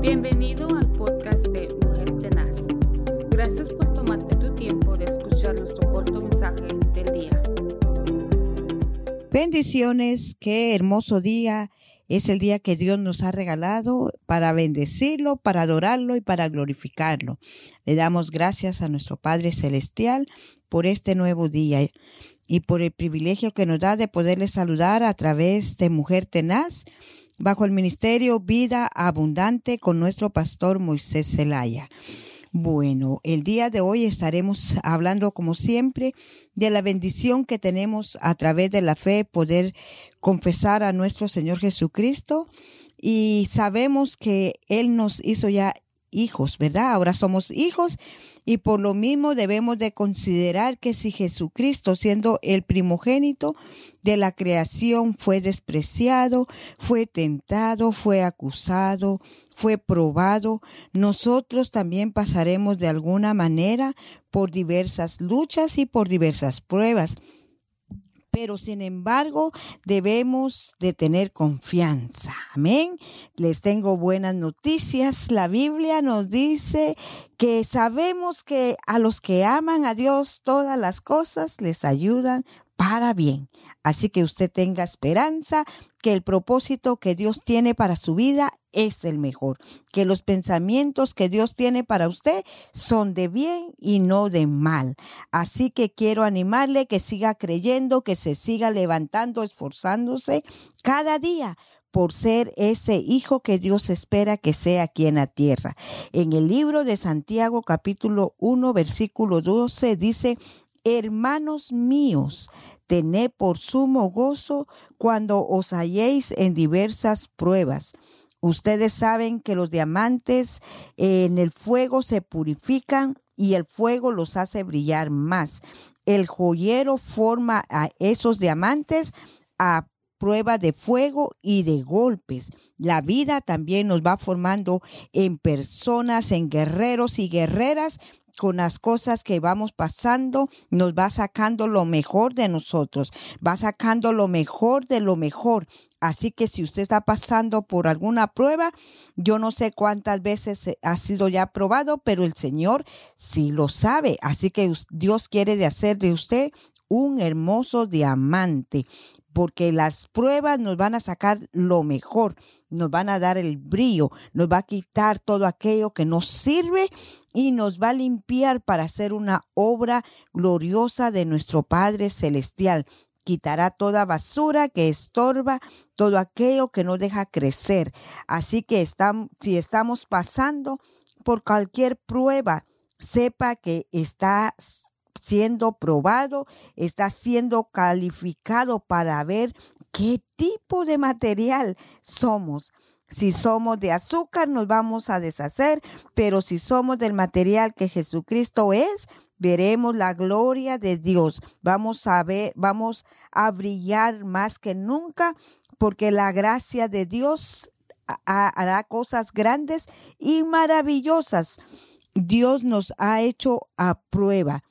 Bienvenido al podcast de Mujer Tenaz. Gracias por tomarte tu tiempo de escuchar nuestro corto mensaje del día. Bendiciones, qué hermoso día. Es el día que Dios nos ha regalado para bendecirlo, para adorarlo y para glorificarlo. Le damos gracias a nuestro Padre Celestial por este nuevo día y por el privilegio que nos da de poderle saludar a través de Mujer Tenaz bajo el ministerio Vida Abundante con nuestro pastor Moisés Zelaya. Bueno, el día de hoy estaremos hablando como siempre de la bendición que tenemos a través de la fe poder confesar a nuestro Señor Jesucristo y sabemos que Él nos hizo ya hijos, ¿verdad? Ahora somos hijos y por lo mismo debemos de considerar que si Jesucristo, siendo el primogénito de la creación, fue despreciado, fue tentado, fue acusado, fue probado, nosotros también pasaremos de alguna manera por diversas luchas y por diversas pruebas pero sin embargo debemos de tener confianza. Amén. Les tengo buenas noticias. La Biblia nos dice que sabemos que a los que aman a Dios todas las cosas les ayudan para bien. Así que usted tenga esperanza que el propósito que Dios tiene para su vida es el mejor, que los pensamientos que Dios tiene para usted son de bien y no de mal. Así que quiero animarle que siga creyendo, que se siga levantando, esforzándose cada día por ser ese hijo que Dios espera que sea aquí en la tierra. En el libro de Santiago capítulo 1 versículo 12 dice, Hermanos míos, tened por sumo gozo cuando os halléis en diversas pruebas. Ustedes saben que los diamantes en el fuego se purifican y el fuego los hace brillar más. El joyero forma a esos diamantes a prueba de fuego y de golpes. La vida también nos va formando en personas, en guerreros y guerreras con las cosas que vamos pasando, nos va sacando lo mejor de nosotros, va sacando lo mejor de lo mejor. Así que si usted está pasando por alguna prueba, yo no sé cuántas veces ha sido ya probado, pero el Señor sí lo sabe. Así que Dios quiere de hacer de usted un hermoso diamante porque las pruebas nos van a sacar lo mejor, nos van a dar el brillo, nos va a quitar todo aquello que nos sirve y nos va a limpiar para hacer una obra gloriosa de nuestro Padre Celestial. Quitará toda basura que estorba, todo aquello que no deja crecer. Así que si estamos pasando por cualquier prueba, sepa que está siendo probado, está siendo calificado para ver qué tipo de material somos. Si somos de azúcar, nos vamos a deshacer, pero si somos del material que Jesucristo es, veremos la gloria de Dios. Vamos a ver, vamos a brillar más que nunca, porque la gracia de Dios hará cosas grandes y maravillosas. Dios nos ha hecho a prueba.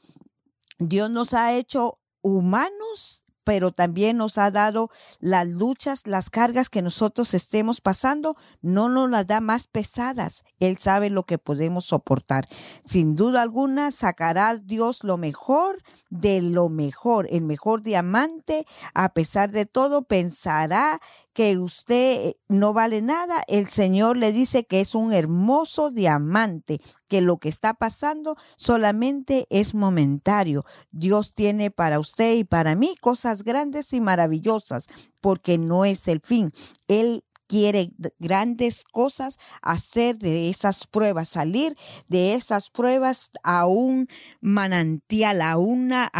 Dios nos ha hecho humanos, pero también nos ha dado las luchas, las cargas que nosotros estemos pasando, no nos las da más pesadas. Él sabe lo que podemos soportar. Sin duda alguna, sacará Dios lo mejor de lo mejor, el mejor diamante. A pesar de todo, pensará que usted no vale nada. El Señor le dice que es un hermoso diamante que lo que está pasando solamente es momentario. Dios tiene para usted y para mí cosas grandes y maravillosas, porque no es el fin. Él quiere grandes cosas, hacer de esas pruebas, salir de esas pruebas a un manantial, a una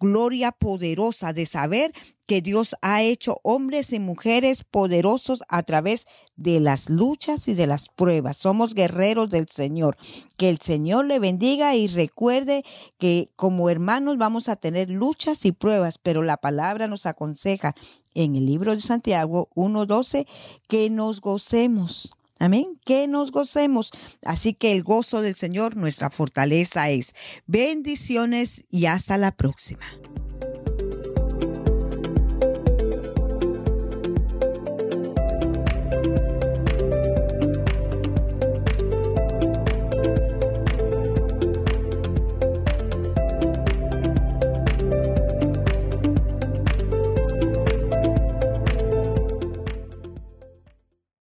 gloria poderosa de saber que Dios ha hecho hombres y mujeres poderosos a través de las luchas y de las pruebas. Somos guerreros del Señor. Que el Señor le bendiga y recuerde que como hermanos vamos a tener luchas y pruebas, pero la palabra nos aconseja en el libro de Santiago 1.12 que nos gocemos. Amén, que nos gocemos. Así que el gozo del Señor, nuestra fortaleza es. Bendiciones y hasta la próxima.